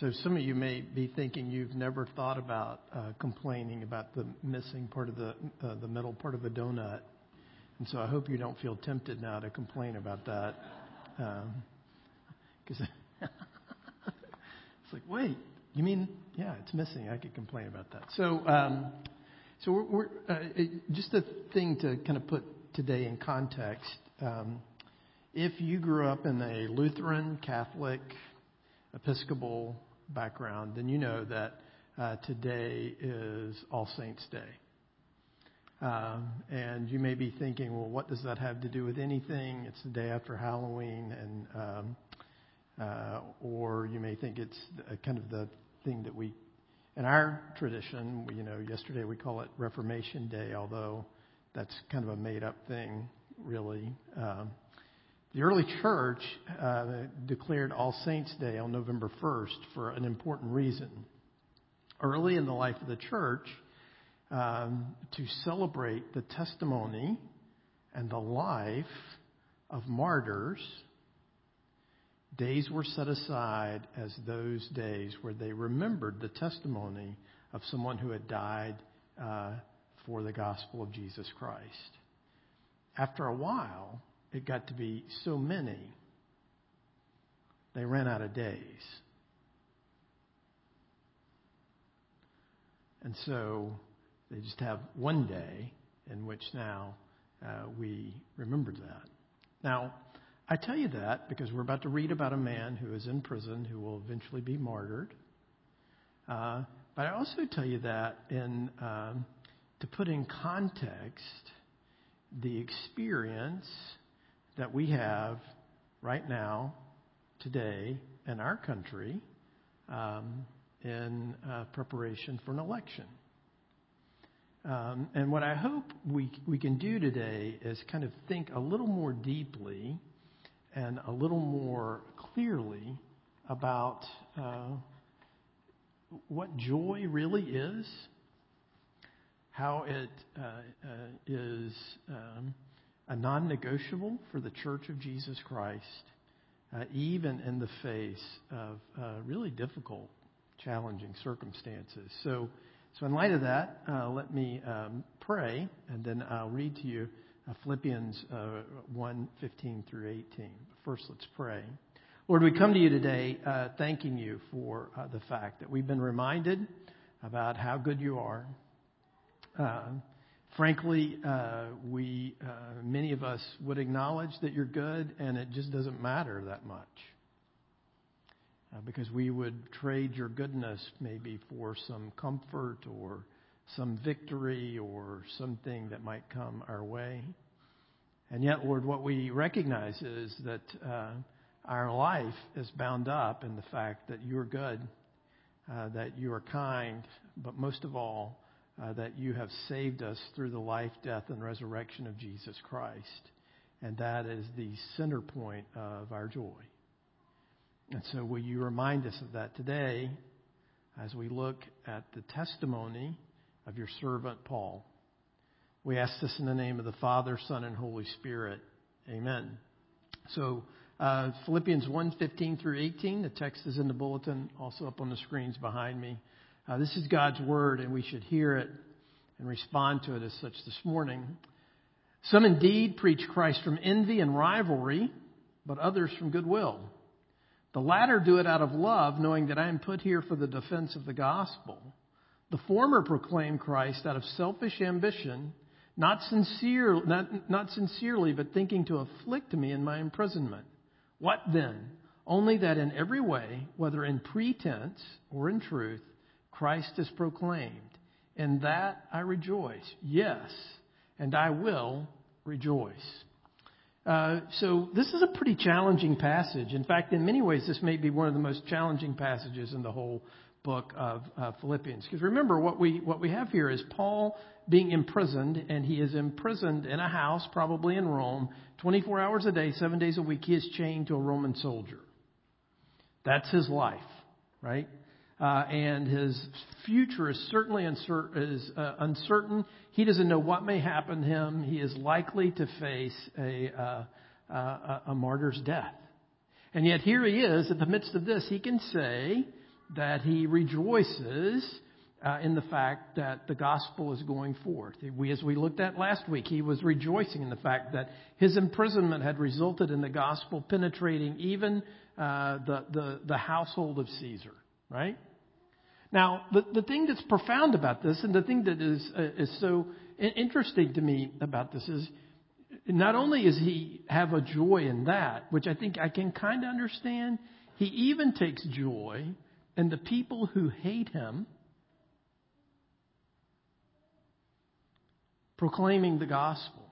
So some of you may be thinking you've never thought about uh, complaining about the missing part of the uh, the middle part of a donut, and so I hope you don't feel tempted now to complain about that, because um, it's like, wait, you mean yeah, it's missing? I could complain about that. So um, so we're, we're uh, it, just a thing to kind of put today in context. Um, if you grew up in a Lutheran, Catholic, Episcopal background, then you know that uh, today is All Saints Day. Um, and you may be thinking, well, what does that have to do with anything? It's the day after Halloween, and um, uh, or you may think it's kind of the thing that we, in our tradition, you know, yesterday we call it Reformation Day, although that's kind of a made-up thing, really. Um, the early church uh, declared All Saints' Day on November 1st for an important reason. Early in the life of the church, um, to celebrate the testimony and the life of martyrs, days were set aside as those days where they remembered the testimony of someone who had died uh, for the gospel of Jesus Christ. After a while, it got to be so many, they ran out of days. And so they just have one day in which now uh, we remember that. Now, I tell you that because we're about to read about a man who is in prison who will eventually be martyred. Uh, but I also tell you that in, um, to put in context the experience that we have right now, today, in our country, um, in uh, preparation for an election. Um, and what I hope we, we can do today is kind of think a little more deeply and a little more clearly about uh, what joy really is, how it uh, uh, is um, a non negotiable for the Church of Jesus Christ, uh, even in the face of uh, really difficult, challenging circumstances. So, so in light of that, uh, let me um, pray, and then I'll read to you uh, Philippians uh, 1 15 through 18. But first, let's pray. Lord, we come to you today uh, thanking you for the fact that we've been reminded about how good you are. Frankly, uh, we uh, many of us would acknowledge that you're good, and it just doesn't matter that much uh, because we would trade your goodness maybe for some comfort or some victory or something that might come our way. And yet, Lord, what we recognize is that uh, our life is bound up in the fact that you're good, uh, that you are kind, but most of all uh, that you have saved us through the life, death, and resurrection of Jesus Christ. And that is the center point of our joy. And so, will you remind us of that today as we look at the testimony of your servant Paul? We ask this in the name of the Father, Son, and Holy Spirit. Amen. So, uh, Philippians 1 15 through 18, the text is in the bulletin, also up on the screens behind me. Uh, this is God's word, and we should hear it and respond to it as such this morning. Some indeed preach Christ from envy and rivalry, but others from goodwill. The latter do it out of love, knowing that I am put here for the defense of the gospel. The former proclaim Christ out of selfish ambition, not, sincere, not, not sincerely, but thinking to afflict me in my imprisonment. What then? Only that in every way, whether in pretense or in truth, Christ is proclaimed. In that I rejoice. Yes, and I will rejoice. Uh, so this is a pretty challenging passage. In fact, in many ways, this may be one of the most challenging passages in the whole book of uh, Philippians. Because remember, what we what we have here is Paul being imprisoned, and he is imprisoned in a house, probably in Rome, 24 hours a day, seven days a week. He is chained to a Roman soldier. That's his life, right? Uh, and his future is certainly uncer- is, uh, uncertain. He doesn't know what may happen to him. He is likely to face a, uh, uh a martyr's death. And yet here he is, in the midst of this, he can say that he rejoices uh, in the fact that the gospel is going forth. We, as we looked at last week, he was rejoicing in the fact that his imprisonment had resulted in the gospel penetrating even uh, the, the, the household of Caesar, right? Now, the, the thing that's profound about this, and the thing that is, uh, is so interesting to me about this, is not only does he have a joy in that, which I think I can kind of understand, he even takes joy in the people who hate him proclaiming the gospel.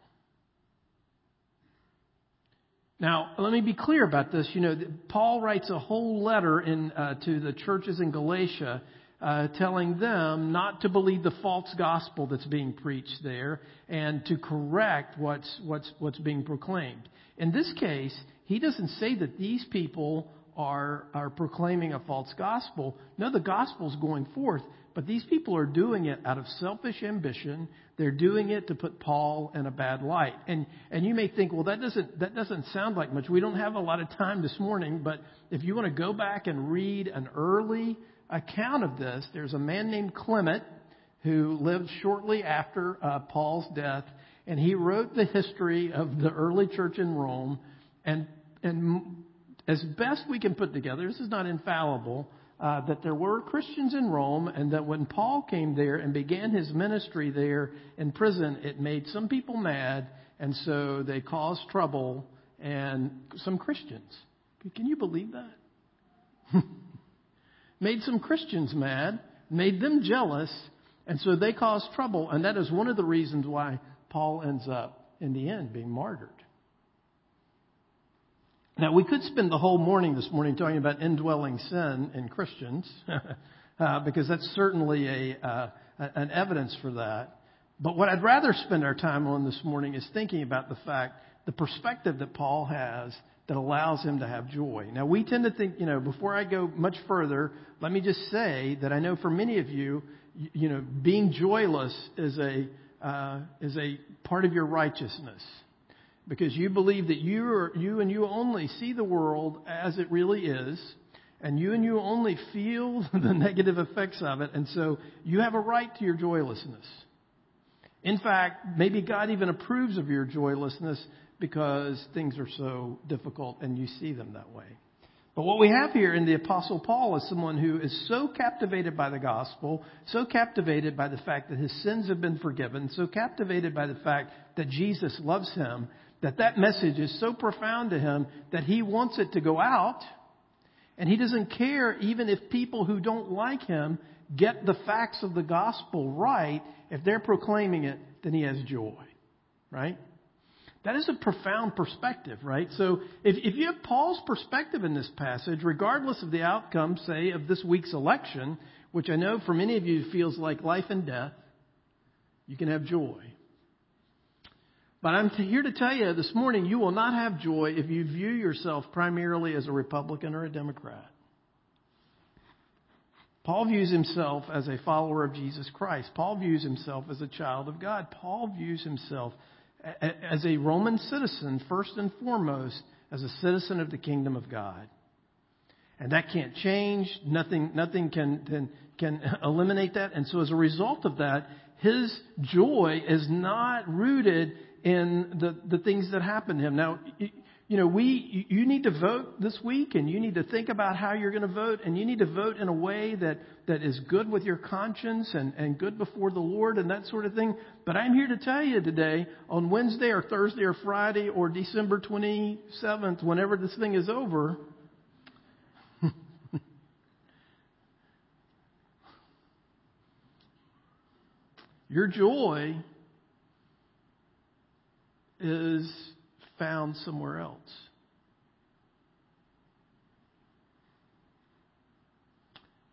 Now, let me be clear about this. You know, Paul writes a whole letter in, uh, to the churches in Galatia uh, telling them not to believe the false gospel that's being preached there and to correct what's, what's, what's being proclaimed. In this case, he doesn't say that these people are, are proclaiming a false gospel. No, the gospel's going forth. But these people are doing it out of selfish ambition. They're doing it to put Paul in a bad light. And, and you may think, well, that doesn't, that doesn't sound like much. We don't have a lot of time this morning, but if you want to go back and read an early account of this, there's a man named Clement who lived shortly after uh, Paul's death, and he wrote the history of the early church in Rome. And, and as best we can put together, this is not infallible, uh, that there were Christians in Rome, and that when Paul came there and began his ministry there in prison, it made some people mad, and so they caused trouble and some Christians. Can you believe that? made some Christians mad, made them jealous, and so they caused trouble, and that is one of the reasons why Paul ends up in the end being martyred. Now, we could spend the whole morning this morning talking about indwelling sin in Christians, uh, because that's certainly a, uh, an evidence for that. But what I'd rather spend our time on this morning is thinking about the fact, the perspective that Paul has that allows him to have joy. Now, we tend to think, you know, before I go much further, let me just say that I know for many of you, you know, being joyless is a, uh, is a part of your righteousness because you believe that you, are, you and you only see the world as it really is, and you and you only feel the negative effects of it, and so you have a right to your joylessness. In fact, maybe God even approves of your joylessness because things are so difficult and you see them that way. But what we have here in the Apostle Paul is someone who is so captivated by the gospel, so captivated by the fact that his sins have been forgiven, so captivated by the fact that Jesus loves him, that that message is so profound to him that he wants it to go out and he doesn't care even if people who don't like him get the facts of the gospel right. If they're proclaiming it, then he has joy. Right? That is a profound perspective, right? So if, if you have Paul's perspective in this passage, regardless of the outcome, say, of this week's election, which I know for many of you feels like life and death, you can have joy. But I'm here to tell you this morning, you will not have joy if you view yourself primarily as a Republican or a Democrat. Paul views himself as a follower of Jesus Christ. Paul views himself as a child of God. Paul views himself as a Roman citizen, first and foremost, as a citizen of the kingdom of God. And that can't change. Nothing, nothing can, can, can eliminate that. And so as a result of that, his joy is not rooted in the, the things that happen to him. Now, you know, we, you need to vote this week and you need to think about how you're going to vote and you need to vote in a way that, that is good with your conscience and, and good before the Lord and that sort of thing. But I'm here to tell you today on Wednesday or Thursday or Friday or December 27th, whenever this thing is over, your joy is found somewhere else.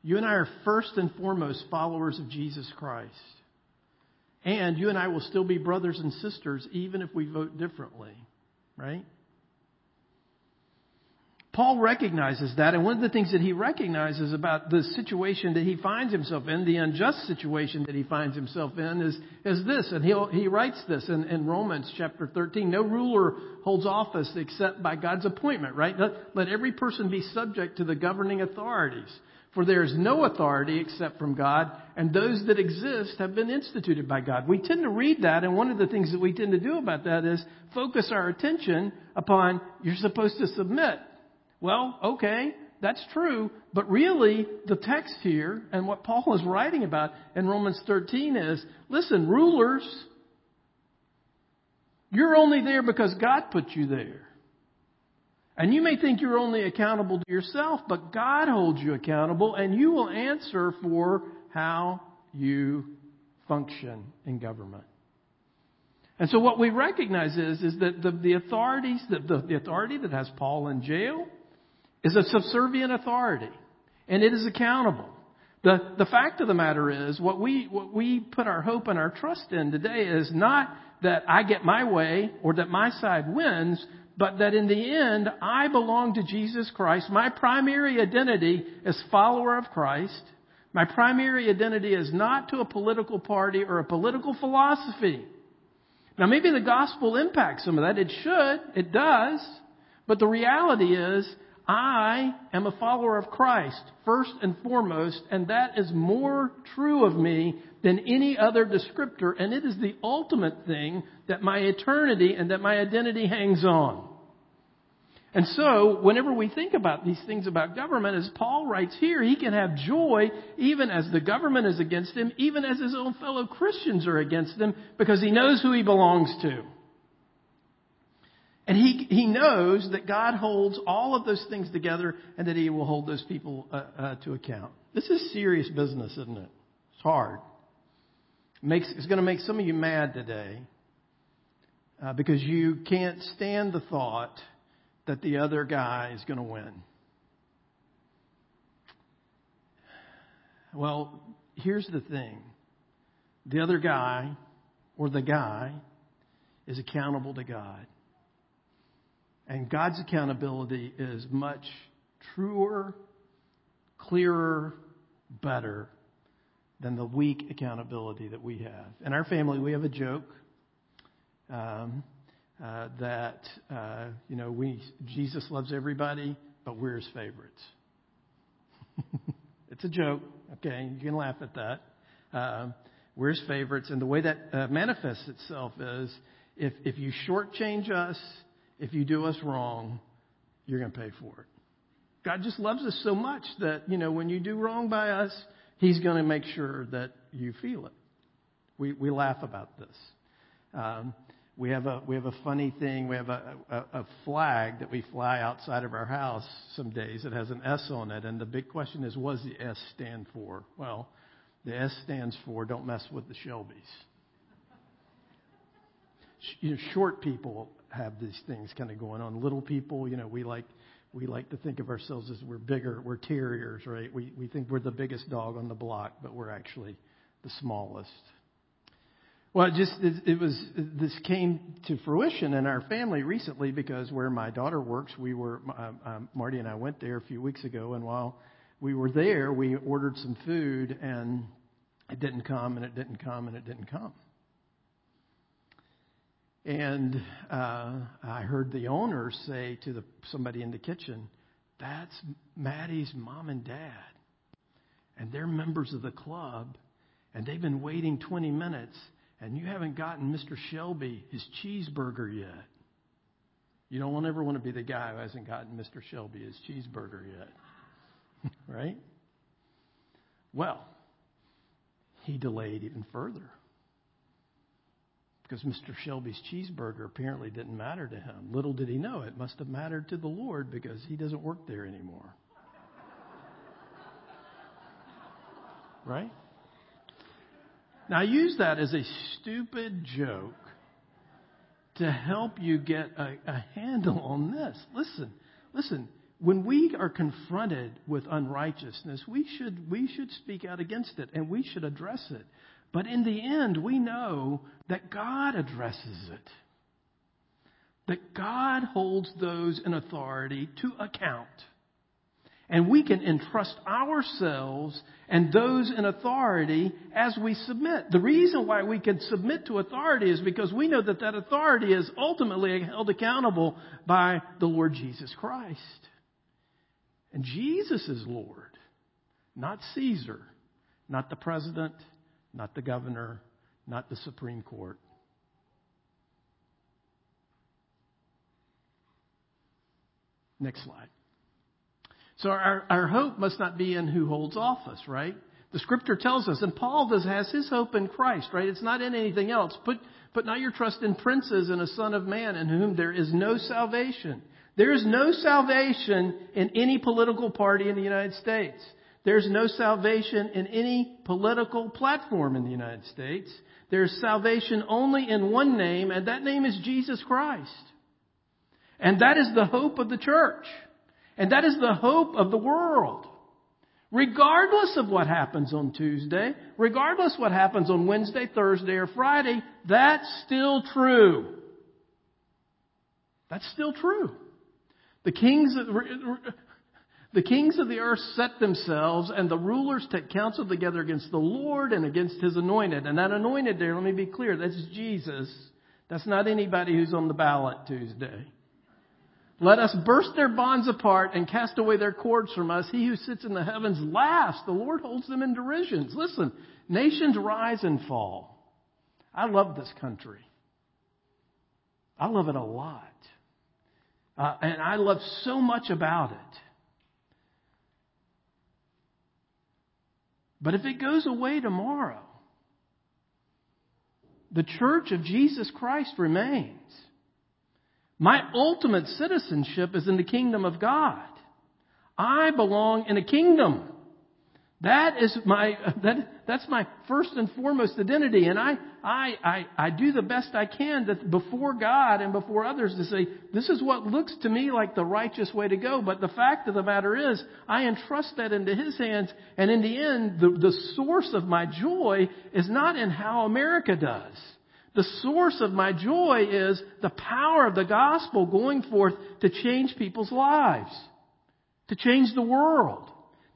You and I are first and foremost followers of Jesus Christ. And you and I will still be brothers and sisters even if we vote differently, right? Paul recognizes that, and one of the things that he recognizes about the situation that he finds himself in, the unjust situation that he finds himself in, is, is this, and he he writes this in, in Romans chapter 13. No ruler holds office except by God's appointment, right? Let, let every person be subject to the governing authorities. For there is no authority except from God, and those that exist have been instituted by God. We tend to read that, and one of the things that we tend to do about that is focus our attention upon you're supposed to submit. Well, okay, that's true, but really the text here and what Paul is writing about in Romans 13 is listen, rulers, you're only there because God put you there. And you may think you're only accountable to yourself, but God holds you accountable and you will answer for how you function in government. And so what we recognize is, is that the, the authorities, the, the, the authority that has Paul in jail is a subservient authority. And it is accountable. The, the fact of the matter is, what we, what we put our hope and our trust in today is not that I get my way or that my side wins, but that in the end, I belong to Jesus Christ. My primary identity is follower of Christ. My primary identity is not to a political party or a political philosophy. Now, maybe the gospel impacts some of that. It should. It does. But the reality is, I am a follower of Christ, first and foremost, and that is more true of me than any other descriptor, and it is the ultimate thing that my eternity and that my identity hangs on. And so, whenever we think about these things about government, as Paul writes here, he can have joy even as the government is against him, even as his own fellow Christians are against him, because he knows who he belongs to. And he, he knows that God holds all of those things together and that he will hold those people uh, uh, to account. This is serious business, isn't it? It's hard. Makes, it's going to make some of you mad today uh, because you can't stand the thought that the other guy is going to win. Well, here's the thing the other guy, or the guy, is accountable to God. And God's accountability is much truer, clearer, better than the weak accountability that we have. In our family, we have a joke. Um, uh, that uh, you know we Jesus loves everybody, but we're his favorites. it's a joke, okay? You can laugh at that. Uh, we're his favorites, and the way that uh, manifests itself is if if you shortchange us, if you do us wrong, you're going to pay for it. God just loves us so much that you know when you do wrong by us, He's going to make sure that you feel it. We we laugh about this. Um, we have a we have a funny thing. We have a, a, a flag that we fly outside of our house some days. It has an S on it, and the big question is, what does the S stand for? Well, the S stands for don't mess with the Shelbys. You know, short people have these things kind of going on. Little people, you know, we like we like to think of ourselves as we're bigger. We're terriers, right? We we think we're the biggest dog on the block, but we're actually the smallest. Well, it just it, it was this came to fruition in our family recently because where my daughter works, we were uh, uh, Marty and I went there a few weeks ago, and while we were there, we ordered some food, and it didn't come, and it didn't come, and it didn't come. And uh, I heard the owner say to the, somebody in the kitchen, "That's Maddie's mom and dad, and they're members of the club, and they've been waiting 20 minutes." and you haven't gotten Mr. Shelby his cheeseburger yet. You don't ever want to be the guy who hasn't gotten Mr. Shelby his cheeseburger yet. right? Well, he delayed even further. Because Mr. Shelby's cheeseburger apparently didn't matter to him. Little did he know it must have mattered to the Lord because he doesn't work there anymore. right? Now, I use that as a stupid joke to help you get a, a handle on this. Listen, listen. When we are confronted with unrighteousness, we should, we should speak out against it and we should address it. But in the end, we know that God addresses it. That God holds those in authority to account. And we can entrust ourselves and those in authority as we submit. The reason why we can submit to authority is because we know that that authority is ultimately held accountable by the Lord Jesus Christ. And Jesus is Lord. Not Caesar, not the president, not the governor, not the Supreme Court. Next slide. So our, our hope must not be in who holds office, right? The scripture tells us, and Paul does has his hope in Christ, right? It's not in anything else. Put put not your trust in princes and a son of man in whom there is no salvation. There is no salvation in any political party in the United States. There's no salvation in any political platform in the United States. There's salvation only in one name, and that name is Jesus Christ. And that is the hope of the church. And that is the hope of the world. Regardless of what happens on Tuesday, regardless what happens on Wednesday, Thursday, or Friday, that's still true. That's still true. The kings, the kings of the earth set themselves, and the rulers take counsel together against the Lord and against his anointed. And that anointed there, let me be clear, that's Jesus. That's not anybody who's on the ballot Tuesday. Let us burst their bonds apart and cast away their cords from us. He who sits in the heavens laughs. The Lord holds them in derision. Listen, nations rise and fall. I love this country. I love it a lot. Uh, and I love so much about it. But if it goes away tomorrow, the church of Jesus Christ remains. My ultimate citizenship is in the kingdom of God. I belong in a kingdom. That is my that that's my first and foremost identity, and I I I, I do the best I can that before God and before others to say this is what looks to me like the righteous way to go. But the fact of the matter is, I entrust that into His hands, and in the end, the the source of my joy is not in how America does. The source of my joy is the power of the gospel going forth to change people's lives, to change the world,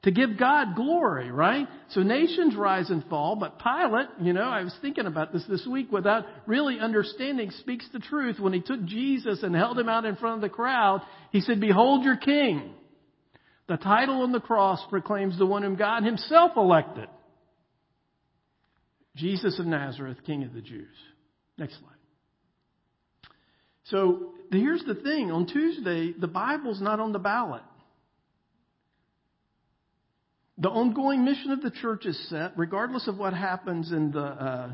to give God glory, right? So nations rise and fall, but Pilate, you know, I was thinking about this this week without really understanding, speaks the truth. When he took Jesus and held him out in front of the crowd, he said, Behold your king. The title on the cross proclaims the one whom God himself elected. Jesus of Nazareth, King of the Jews. Next slide. So here's the thing. On Tuesday, the Bible's not on the ballot. The ongoing mission of the church is set, regardless of what happens in the uh,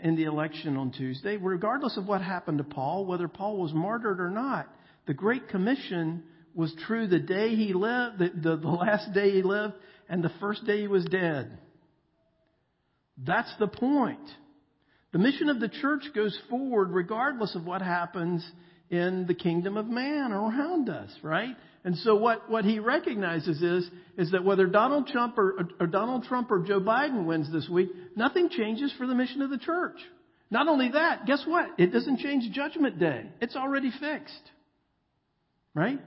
in the election on Tuesday, regardless of what happened to Paul, whether Paul was martyred or not. The Great Commission was true the day he lived, the, the, the last day he lived, and the first day he was dead. That's the point. The mission of the church goes forward regardless of what happens in the kingdom of man around us, right? And so what, what he recognizes is, is that whether Donald Trump or, or Donald Trump or Joe Biden wins this week, nothing changes for the mission of the church. Not only that, guess what? It doesn't change judgment day. It's already fixed. Right?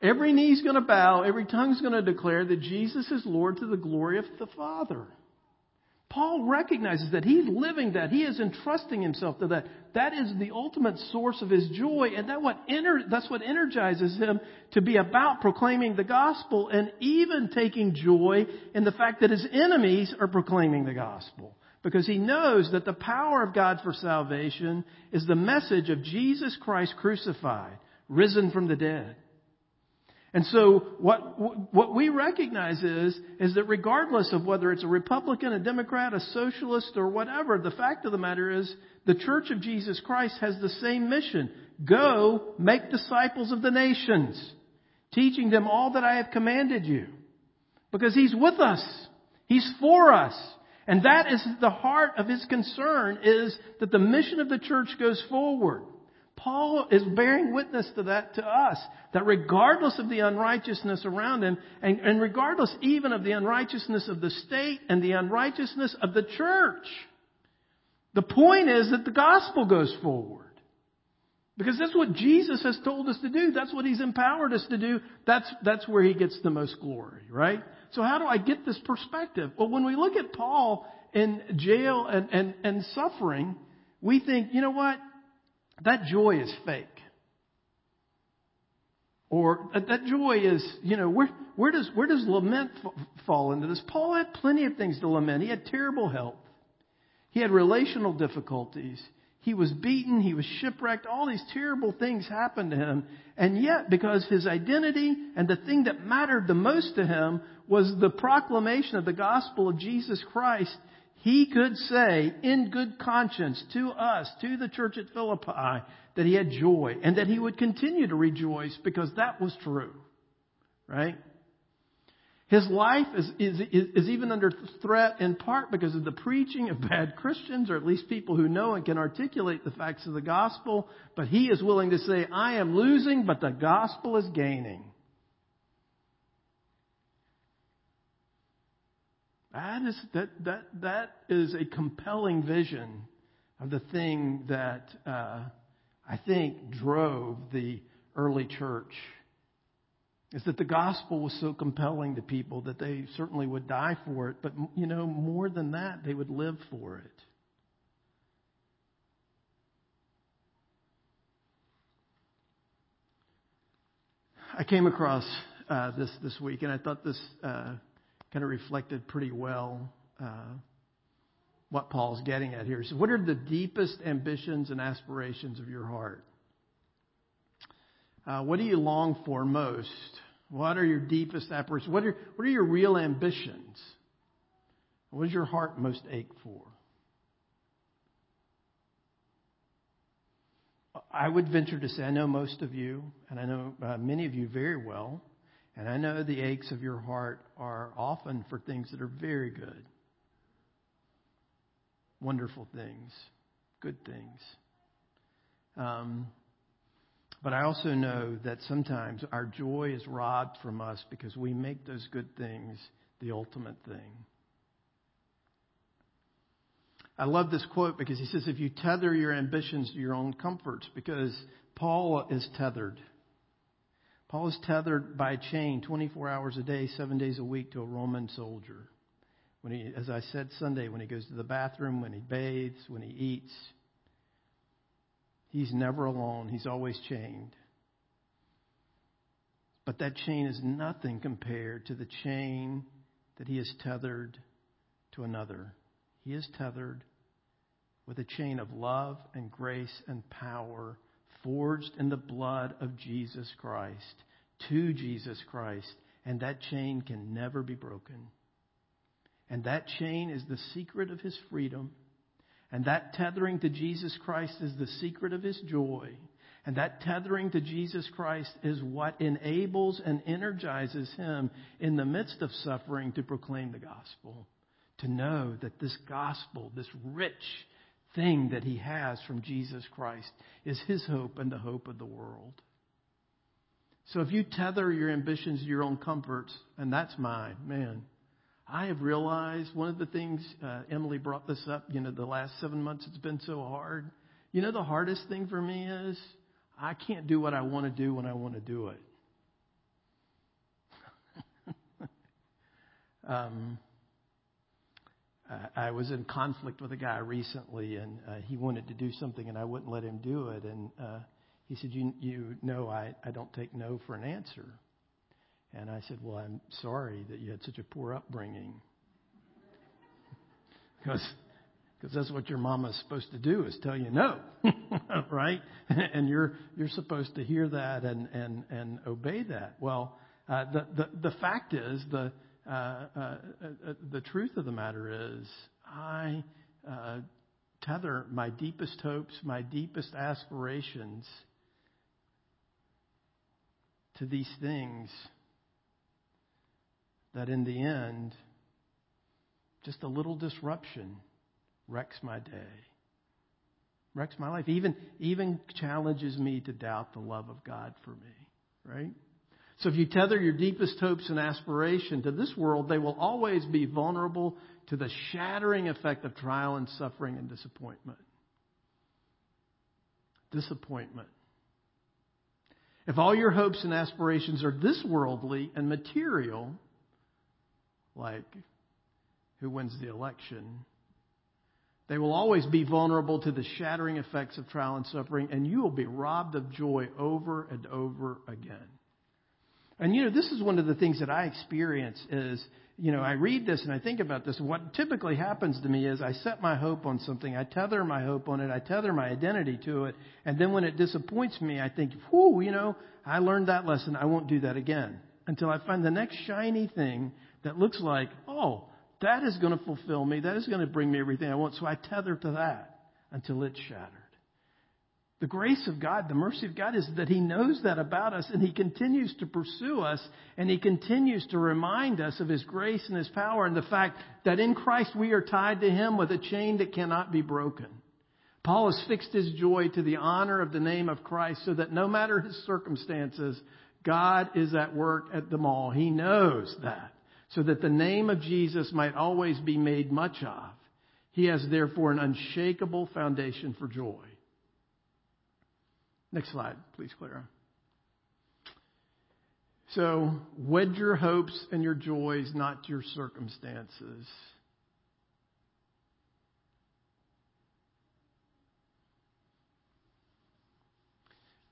Every knee's going to bow, every tongue's going to declare that Jesus is Lord to the glory of the Father. Paul recognizes that he's living that. He is entrusting himself to that. That is the ultimate source of his joy, and that what ener- that's what energizes him to be about proclaiming the gospel and even taking joy in the fact that his enemies are proclaiming the gospel. Because he knows that the power of God for salvation is the message of Jesus Christ crucified, risen from the dead. And so what, what we recognize is, is that regardless of whether it's a Republican, a Democrat, a socialist, or whatever, the fact of the matter is the Church of Jesus Christ has the same mission. Go make disciples of the nations, teaching them all that I have commanded you. Because He's with us. He's for us. And that is the heart of His concern is that the mission of the church goes forward. Paul is bearing witness to that to us. That regardless of the unrighteousness around him, and, and, regardless even of the unrighteousness of the state and the unrighteousness of the church, the point is that the gospel goes forward. Because that's what Jesus has told us to do. That's what He's empowered us to do. That's, that's where He gets the most glory, right? So how do I get this perspective? Well, when we look at Paul in jail and, and, and suffering, we think, you know what? That joy is fake. Or uh, that joy is, you know, where, where does, where does lament f- fall into this? Paul had plenty of things to lament. He had terrible health. He had relational difficulties. He was beaten. He was shipwrecked. All these terrible things happened to him. And yet, because his identity and the thing that mattered the most to him was the proclamation of the gospel of Jesus Christ, he could say in good conscience to us, to the church at Philippi, that he had joy and that he would continue to rejoice because that was true. Right? His life is, is, is, even under threat in part because of the preaching of bad Christians, or at least people who know and can articulate the facts of the gospel. But he is willing to say, I am losing, but the gospel is gaining. That is, that, that, that is a compelling vision of the thing that uh, I think drove the early church. Is that the gospel was so compelling to people that they certainly would die for it, but you know, more than that, they would live for it. I came across uh, this this week, and I thought this uh, kind of reflected pretty well uh, what Paul's getting at here. He says, What are the deepest ambitions and aspirations of your heart? Uh, what do you long for most? What are your deepest aspirations? What are, what are your real ambitions? What does your heart most ache for? I would venture to say, I know most of you, and I know uh, many of you very well. And I know the aches of your heart are often for things that are very good, wonderful things, good things. Um, but I also know that sometimes our joy is robbed from us because we make those good things the ultimate thing. I love this quote because he says, if you tether your ambitions to your own comforts, because Paul is tethered. Paul is tethered by a chain 24 hours a day, seven days a week to a Roman soldier. When he, as I said Sunday, when he goes to the bathroom, when he bathes, when he eats, he's never alone. He's always chained. But that chain is nothing compared to the chain that he is tethered to another. He is tethered with a chain of love and grace and power forged in the blood of Jesus Christ to Jesus Christ, and that chain can never be broken. And that chain is the secret of his freedom. And that tethering to Jesus Christ is the secret of his joy. And that tethering to Jesus Christ is what enables and energizes him in the midst of suffering to proclaim the gospel. To know that this gospel, this rich thing that he has from Jesus Christ is his hope and the hope of the world. So if you tether your ambitions to your own comforts, and that's mine, man, I have realized one of the things, uh, Emily brought this up, you know, the last seven months it's been so hard. You know, the hardest thing for me is I can't do what I want to do when I want to do it. um, I was in conflict with a guy recently, and uh, he wanted to do something, and I wouldn't let him do it. And uh, he said, "You, you know, I, I don't take no for an answer." And I said, "Well, I'm sorry that you had such a poor upbringing, because because that's what your mama is supposed to do is tell you no, right? and you're you're supposed to hear that and and and obey that. Well, uh, the the the fact is the uh, uh, uh, Uh, uh, uh, the truth of the matter is, I uh, tether my deepest hopes, my deepest aspirations to these things that in the end, just a little disruption wrecks my day, wrecks my life, even, even challenges me to doubt the love of God for me, right? So if you tether your deepest hopes and aspiration to this world, they will always be vulnerable to the shattering effect of trial and suffering and disappointment. Disappointment. If all your hopes and aspirations are this worldly and material, like who wins the election, they will always be vulnerable to the shattering effects of trial and suffering, and you will be robbed of joy over and over again. And you know, this is one of the things that I experience is, you know, I read this and I think about this. What typically happens to me is I set my hope on something. I tether my hope on it. I tether my identity to it. And then when it disappoints me, I think, whoo, you know, I learned that lesson. I won't do that again until I find the next shiny thing that looks like, oh, that is going to fulfill me. That is going to bring me everything I want. So I tether to that until it's shattered. The grace of God, the mercy of God is that He knows that about us and He continues to pursue us and He continues to remind us of His grace and His power and the fact that in Christ we are tied to Him with a chain that cannot be broken. Paul has fixed his joy to the honor of the name of Christ so that no matter his circumstances, God is at work at them all. He knows that. So that the name of Jesus might always be made much of. He has therefore an unshakable foundation for joy. Next slide, please, Clara. So, wed your hopes and your joys, not your circumstances.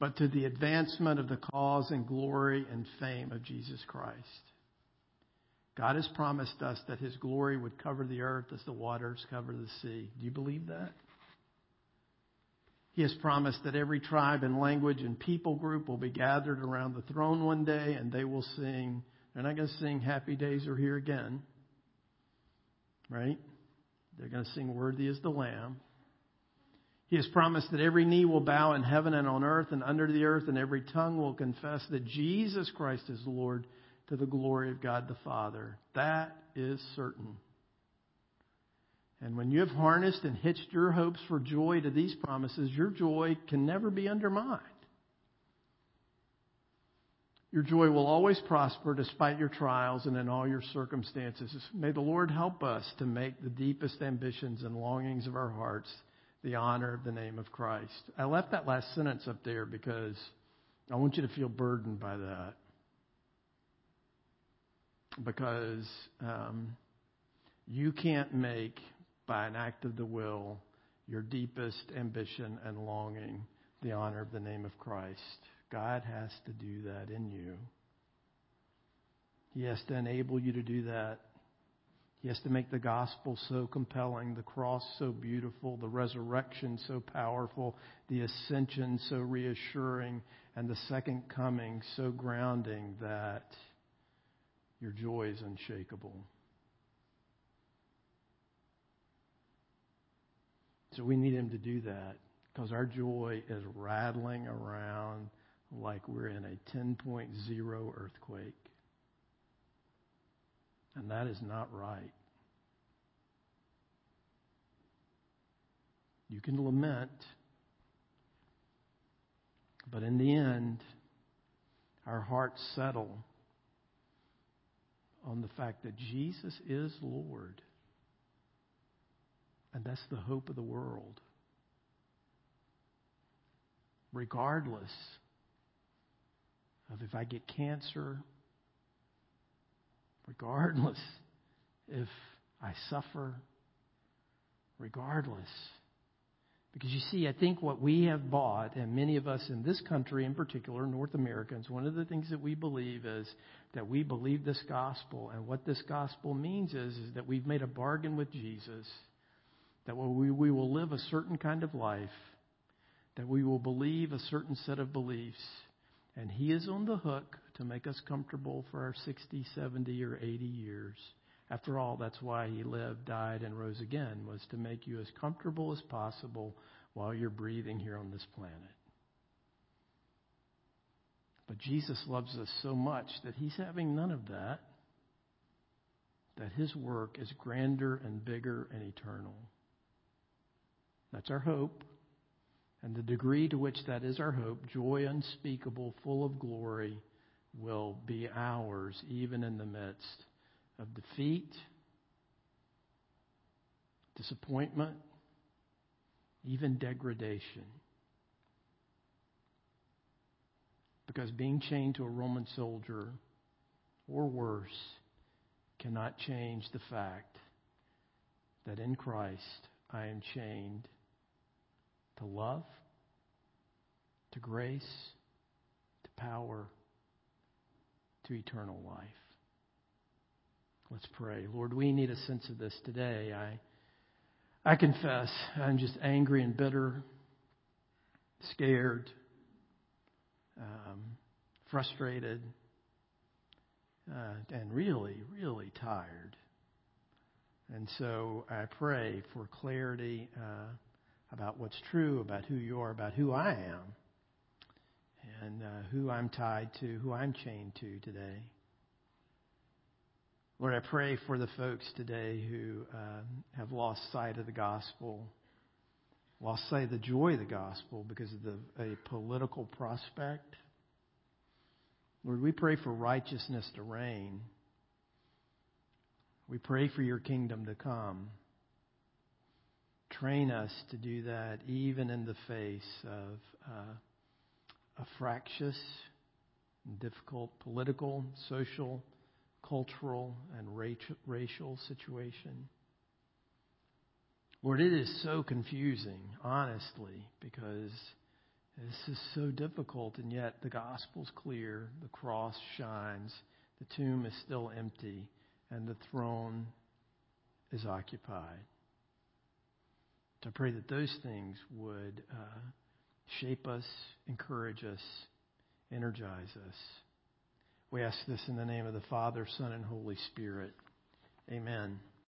but to the advancement of the cause and glory and fame of Jesus Christ. God has promised us that His glory would cover the earth as the waters cover the sea. Do you believe that? He has promised that every tribe and language and people group will be gathered around the throne one day and they will sing. They're not going to sing Happy Days Are Here Again. Right? They're going to sing Worthy is the Lamb. He has promised that every knee will bow in heaven and on earth and under the earth, and every tongue will confess that Jesus Christ is Lord to the glory of God the Father. That is certain. And when you have harnessed and hitched your hopes for joy to these promises, your joy can never be undermined. Your joy will always prosper despite your trials and in all your circumstances. May the Lord help us to make the deepest ambitions and longings of our hearts the honor of the name of Christ. I left that last sentence up there because I want you to feel burdened by that. Because um, you can't make, by an act of the will, your deepest ambition and longing the honor of the name of Christ. God has to do that in you. He has to enable you to do that he has to make the gospel so compelling, the cross so beautiful, the resurrection so powerful, the ascension so reassuring, and the second coming so grounding that your joy is unshakable. So we need him to do that because our joy is rattling around like we're in a 10.0 earthquake. And that is not right. You can lament, but in the end, our hearts settle on the fact that Jesus is Lord. And that's the hope of the world. Regardless of if I get cancer regardless if I suffer, regardless. Because you see, I think what we have bought, and many of us in this country in particular, North Americans, one of the things that we believe is that we believe this gospel. And what this gospel means is, is that we've made a bargain with Jesus, that we, we will live a certain kind of life, that we will believe a certain set of beliefs, and He is on the hook to make us comfortable for our 60, 70, or 80 years. After all, that's why He lived, died, and rose again, was to make you as comfortable as possible while you're breathing here on this planet. But Jesus loves us so much that He's having none of that, that His work is grander and bigger and eternal. That's our hope. And the degree to which that is our hope, joy unspeakable, full of glory, will be ours even in the midst of defeat, disappointment, even degradation. Because being chained to a Roman soldier, or worse, cannot change the fact that in Christ I am chained to love, to grace, to power, to eternal life. Let's pray. Lord, we need a sense of this today. I, I confess I'm just angry and bitter, scared, um, frustrated, uh, and really, really tired. And so I pray for clarity uh, about what's true, about who you are, about who I am, and uh, who I'm tied to, who I'm chained to today. Lord, I pray for the folks today who uh, have lost sight of the gospel, lost sight of the joy of the gospel because of the, a political prospect. Lord, we pray for righteousness to reign. We pray for your kingdom to come. Train us to do that even in the face of uh, a fractious, difficult political, social, cultural, and racial situation. Lord, it is so confusing, honestly, because this is so difficult, and yet the gospel's clear, the cross shines, the tomb is still empty, and the throne is occupied. I pray that those things would uh, shape us, encourage us, energize us. We ask this in the name of the Father, Son, and Holy Spirit. Amen.